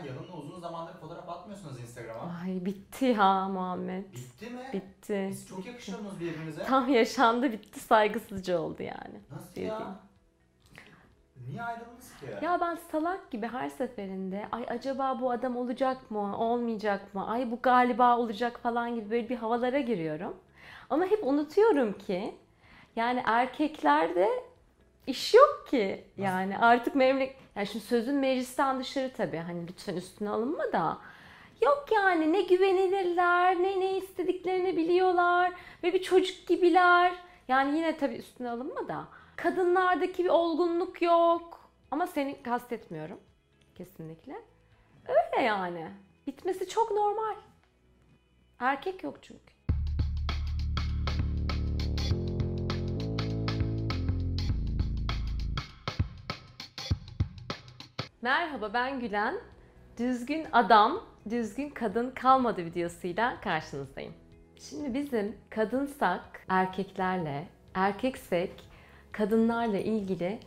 Ha yanımda uzun zamandır fotoğraf atmıyorsunuz Instagram'a. Ay bitti ya Muhammed. Bitti mi? Bitti. Siz çok yakışıyorsunuz birbirinize. Tam yaşandı bitti saygısızca oldu yani. Nasıl Sevdiğim. ya? Niye ayrıldınız ki? Ya ben salak gibi her seferinde ay acaba bu adam olacak mı, olmayacak mı, ay bu galiba olacak falan gibi böyle bir havalara giriyorum. Ama hep unutuyorum ki yani erkeklerde iş yok ki. Yani artık memlek yani şimdi sözün meclisten dışarı tabii hani lütfen üstüne alınma da. Yok yani ne güvenilirler, ne ne istediklerini biliyorlar ve bir çocuk gibiler. Yani yine tabii üstüne alınma da. Kadınlardaki bir olgunluk yok. Ama seni kastetmiyorum. Kesinlikle. Öyle yani. Bitmesi çok normal. Erkek yok çünkü. Merhaba ben Gülen. Düzgün adam, düzgün kadın kalmadı videosuyla karşınızdayım. Şimdi bizim kadınsak erkeklerle, erkeksek kadınlarla ilgili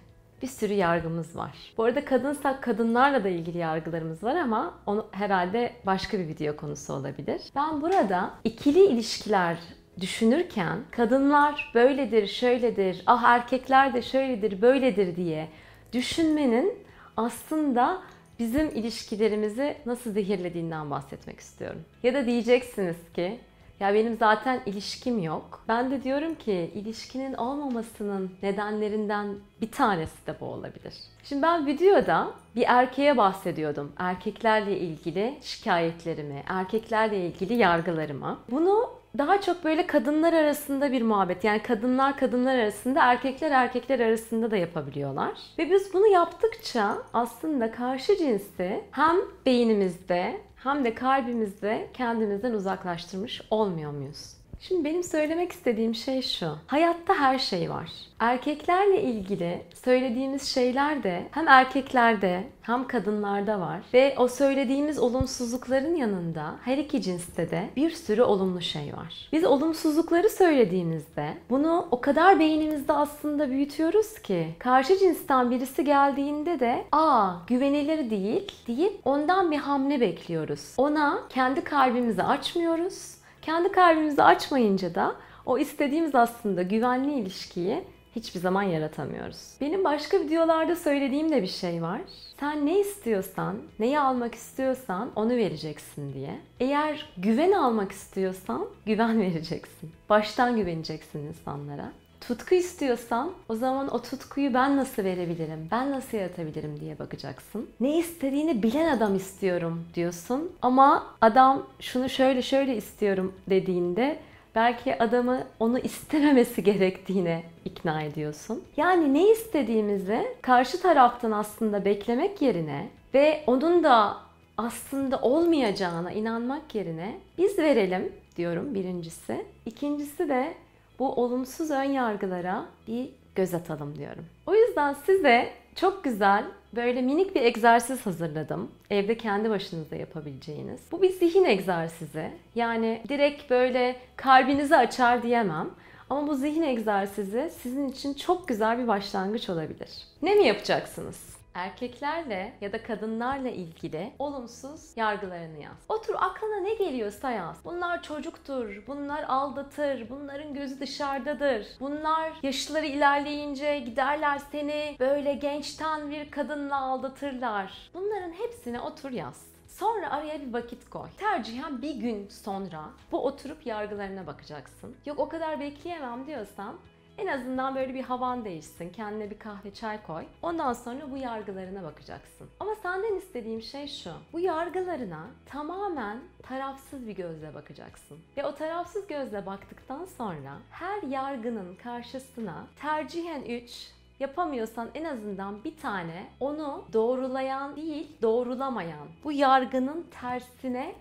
bir sürü yargımız var. Bu arada kadınsak kadınlarla da ilgili yargılarımız var ama onu herhalde başka bir video konusu olabilir. Ben burada ikili ilişkiler düşünürken kadınlar böyledir, şöyledir, ah erkekler de şöyledir, böyledir diye düşünmenin aslında bizim ilişkilerimizi nasıl zehirlediğinden bahsetmek istiyorum. Ya da diyeceksiniz ki ya benim zaten ilişkim yok. Ben de diyorum ki ilişkinin olmamasının nedenlerinden bir tanesi de bu olabilir. Şimdi ben videoda bir erkeğe bahsediyordum. Erkeklerle ilgili şikayetlerimi, erkeklerle ilgili yargılarımı. Bunu daha çok böyle kadınlar arasında bir muhabbet. Yani kadınlar kadınlar arasında, erkekler erkekler arasında da yapabiliyorlar. Ve biz bunu yaptıkça aslında karşı cinsi hem beynimizde hem de kalbimizde kendimizden uzaklaştırmış olmuyor muyuz? Şimdi benim söylemek istediğim şey şu. Hayatta her şey var. Erkeklerle ilgili söylediğimiz şeyler de hem erkeklerde hem kadınlarda var. Ve o söylediğimiz olumsuzlukların yanında her iki cinste de bir sürü olumlu şey var. Biz olumsuzlukları söylediğimizde bunu o kadar beynimizde aslında büyütüyoruz ki karşı cinsten birisi geldiğinde de aa güvenilir değil deyip ondan bir hamle bekliyoruz. Ona kendi kalbimizi açmıyoruz. Kendi kalbimizi açmayınca da o istediğimiz aslında güvenli ilişkiyi hiçbir zaman yaratamıyoruz. Benim başka videolarda söylediğim de bir şey var. Sen ne istiyorsan, neyi almak istiyorsan onu vereceksin diye. Eğer güven almak istiyorsan güven vereceksin. Baştan güveneceksin insanlara. Tutku istiyorsan o zaman o tutkuyu ben nasıl verebilirim, ben nasıl yaratabilirim diye bakacaksın. Ne istediğini bilen adam istiyorum diyorsun ama adam şunu şöyle şöyle istiyorum dediğinde belki adamı onu istememesi gerektiğine ikna ediyorsun. Yani ne istediğimizi karşı taraftan aslında beklemek yerine ve onun da aslında olmayacağına inanmak yerine biz verelim diyorum birincisi. İkincisi de bu olumsuz ön yargılara bir göz atalım diyorum. O yüzden size çok güzel böyle minik bir egzersiz hazırladım. Evde kendi başınıza yapabileceğiniz. Bu bir zihin egzersizi. Yani direkt böyle kalbinizi açar diyemem. Ama bu zihin egzersizi sizin için çok güzel bir başlangıç olabilir. Ne mi yapacaksınız? Erkeklerle ya da kadınlarla ilgili olumsuz yargılarını yaz. Otur aklına ne geliyorsa yaz. Bunlar çocuktur, bunlar aldatır, bunların gözü dışarıdadır. Bunlar yaşları ilerleyince giderler seni böyle gençten bir kadınla aldatırlar. Bunların hepsine otur yaz. Sonra araya bir vakit koy. Tercihen bir gün sonra bu oturup yargılarına bakacaksın. Yok o kadar bekleyemem diyorsan en azından böyle bir havan değişsin. Kendine bir kahve çay koy. Ondan sonra bu yargılarına bakacaksın. Ama senden istediğim şey şu. Bu yargılarına tamamen tarafsız bir gözle bakacaksın. Ve o tarafsız gözle baktıktan sonra her yargının karşısına tercihen 3 yapamıyorsan en azından bir tane onu doğrulayan değil, doğrulamayan bu yargının tersine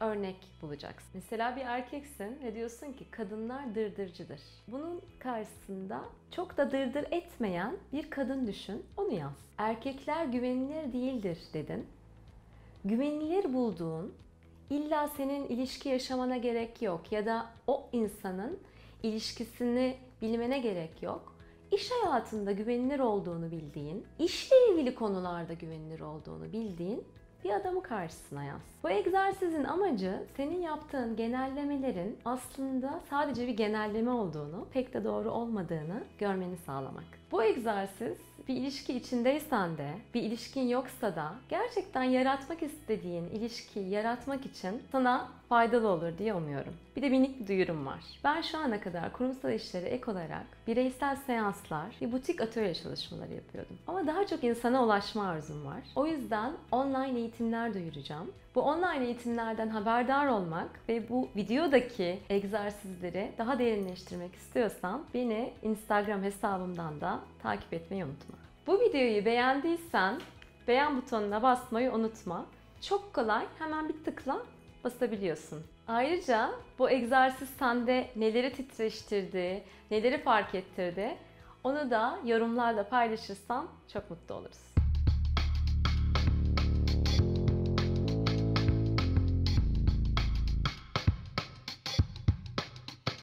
örnek bulacaksın. Mesela bir erkeksin ve diyorsun ki kadınlar dırdırcıdır. Bunun karşısında çok da dırdır etmeyen bir kadın düşün. Onu yaz. Erkekler güvenilir değildir dedin. Güvenilir bulduğun illa senin ilişki yaşamana gerek yok ya da o insanın ilişkisini bilmene gerek yok. İş hayatında güvenilir olduğunu bildiğin, işle ilgili konularda güvenilir olduğunu bildiğin bir adamı karşısına yaz. Bu egzersizin amacı senin yaptığın genellemelerin aslında sadece bir genelleme olduğunu, pek de doğru olmadığını görmeni sağlamak. Bu egzersiz bir ilişki içindeysen de, bir ilişkin yoksa da gerçekten yaratmak istediğin ilişkiyi yaratmak için sana faydalı olur diye umuyorum. Bir de minik bir duyurum var. Ben şu ana kadar kurumsal işlere ek olarak bireysel seanslar ve butik atölye çalışmaları yapıyordum. Ama daha çok insana ulaşma arzum var. O yüzden online eğitimler duyuracağım. Bu online eğitimlerden haberdar olmak ve bu videodaki egzersizleri daha derinleştirmek istiyorsan beni Instagram hesabımdan da takip etmeyi unutma. Bu videoyu beğendiysen beğen butonuna basmayı unutma. Çok kolay hemen bir tıkla basabiliyorsun. Ayrıca bu egzersiz sende neleri titreştirdi, neleri fark ettirdi onu da yorumlarla paylaşırsan çok mutlu oluruz.